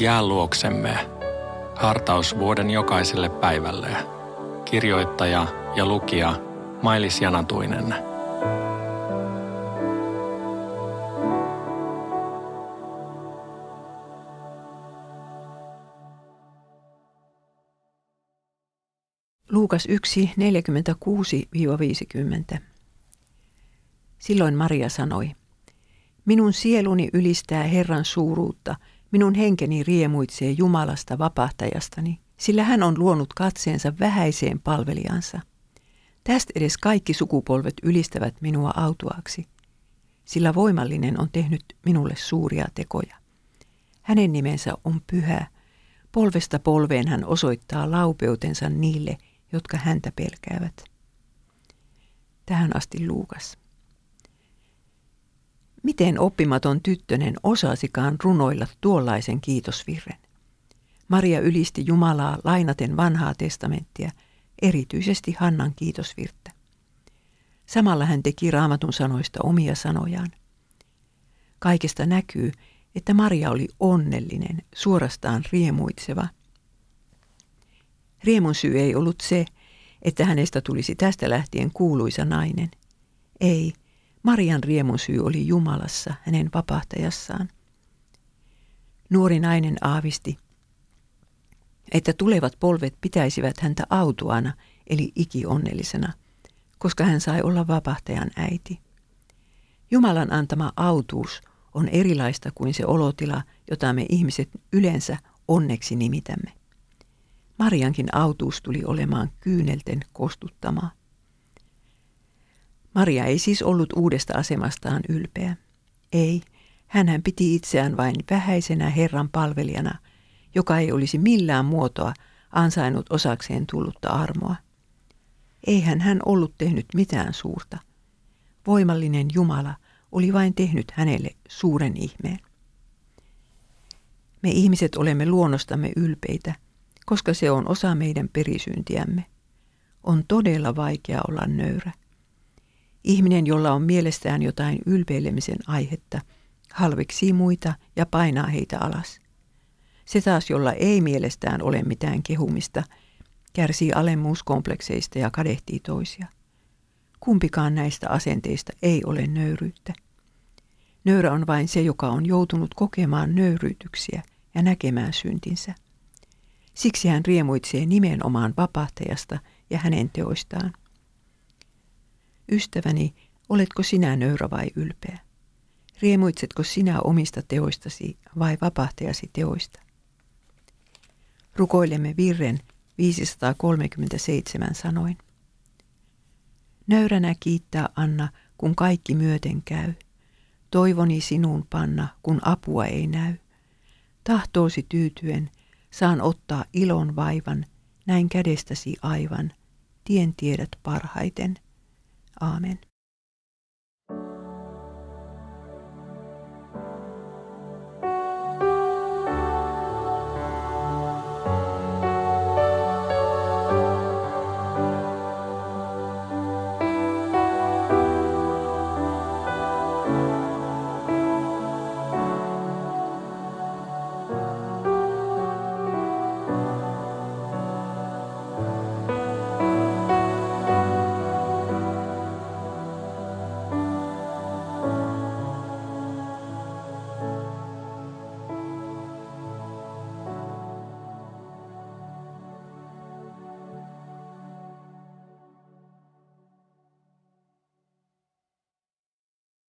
Jää luoksemme. Hartaus vuoden jokaiselle päivälle. Kirjoittaja ja lukija Mailis Janatuinen. Luukas 1, 46-50. Silloin Maria sanoi, Minun sieluni ylistää Herran suuruutta, minun henkeni riemuitsee Jumalasta vapahtajastani, sillä hän on luonut katseensa vähäiseen palvelijansa. Tästä edes kaikki sukupolvet ylistävät minua autuaksi, sillä voimallinen on tehnyt minulle suuria tekoja. Hänen nimensä on pyhä, polvesta polveen hän osoittaa laupeutensa niille, jotka häntä pelkäävät. Tähän asti Luukas. Miten oppimaton tyttönen osasikaan runoilla tuollaisen kiitosvirren? Maria ylisti Jumalaa lainaten vanhaa testamenttia, erityisesti Hannan kiitosvirttä. Samalla hän teki raamatun sanoista omia sanojaan. Kaikesta näkyy, että Maria oli onnellinen, suorastaan riemuitseva. Riemun syy ei ollut se, että hänestä tulisi tästä lähtien kuuluisa nainen. Ei, Marian riemun syy oli Jumalassa, hänen vapahtajassaan. Nuori nainen aavisti, että tulevat polvet pitäisivät häntä autuana, eli ikionnellisena, koska hän sai olla vapahtajan äiti. Jumalan antama autuus on erilaista kuin se olotila, jota me ihmiset yleensä onneksi nimitämme. Mariankin autuus tuli olemaan kyynelten kostuttamaa. Maria ei siis ollut uudesta asemastaan ylpeä. Ei, hän piti itseään vain vähäisenä Herran palvelijana, joka ei olisi millään muotoa ansainnut osakseen tullutta armoa. Eihän hän ollut tehnyt mitään suurta. Voimallinen Jumala oli vain tehnyt hänelle suuren ihmeen. Me ihmiset olemme luonnostamme ylpeitä, koska se on osa meidän perisyntiämme. On todella vaikea olla nöyrä. Ihminen, jolla on mielestään jotain ylpeilemisen aihetta, halveksii muita ja painaa heitä alas. Se taas, jolla ei mielestään ole mitään kehumista, kärsii alemmuuskomplekseista ja kadehtii toisia. Kumpikaan näistä asenteista ei ole nöyryyttä. Nöyrä on vain se, joka on joutunut kokemaan nöyryytyksiä ja näkemään syntinsä. Siksi hän riemuitsee nimenomaan vapahtajasta ja hänen teoistaan. Ystäväni, oletko sinä nöyrä vai ylpeä? Riemuitsetko sinä omista teoistasi vai vapahtajasi teoista? Rukoilemme virren 537 sanoin. Nöyränä kiittää Anna, kun kaikki myöten käy. Toivoni sinun panna, kun apua ei näy. Tahtoosi tyytyen, saan ottaa ilon vaivan, näin kädestäsi aivan, tien tiedät parhaiten – Amen.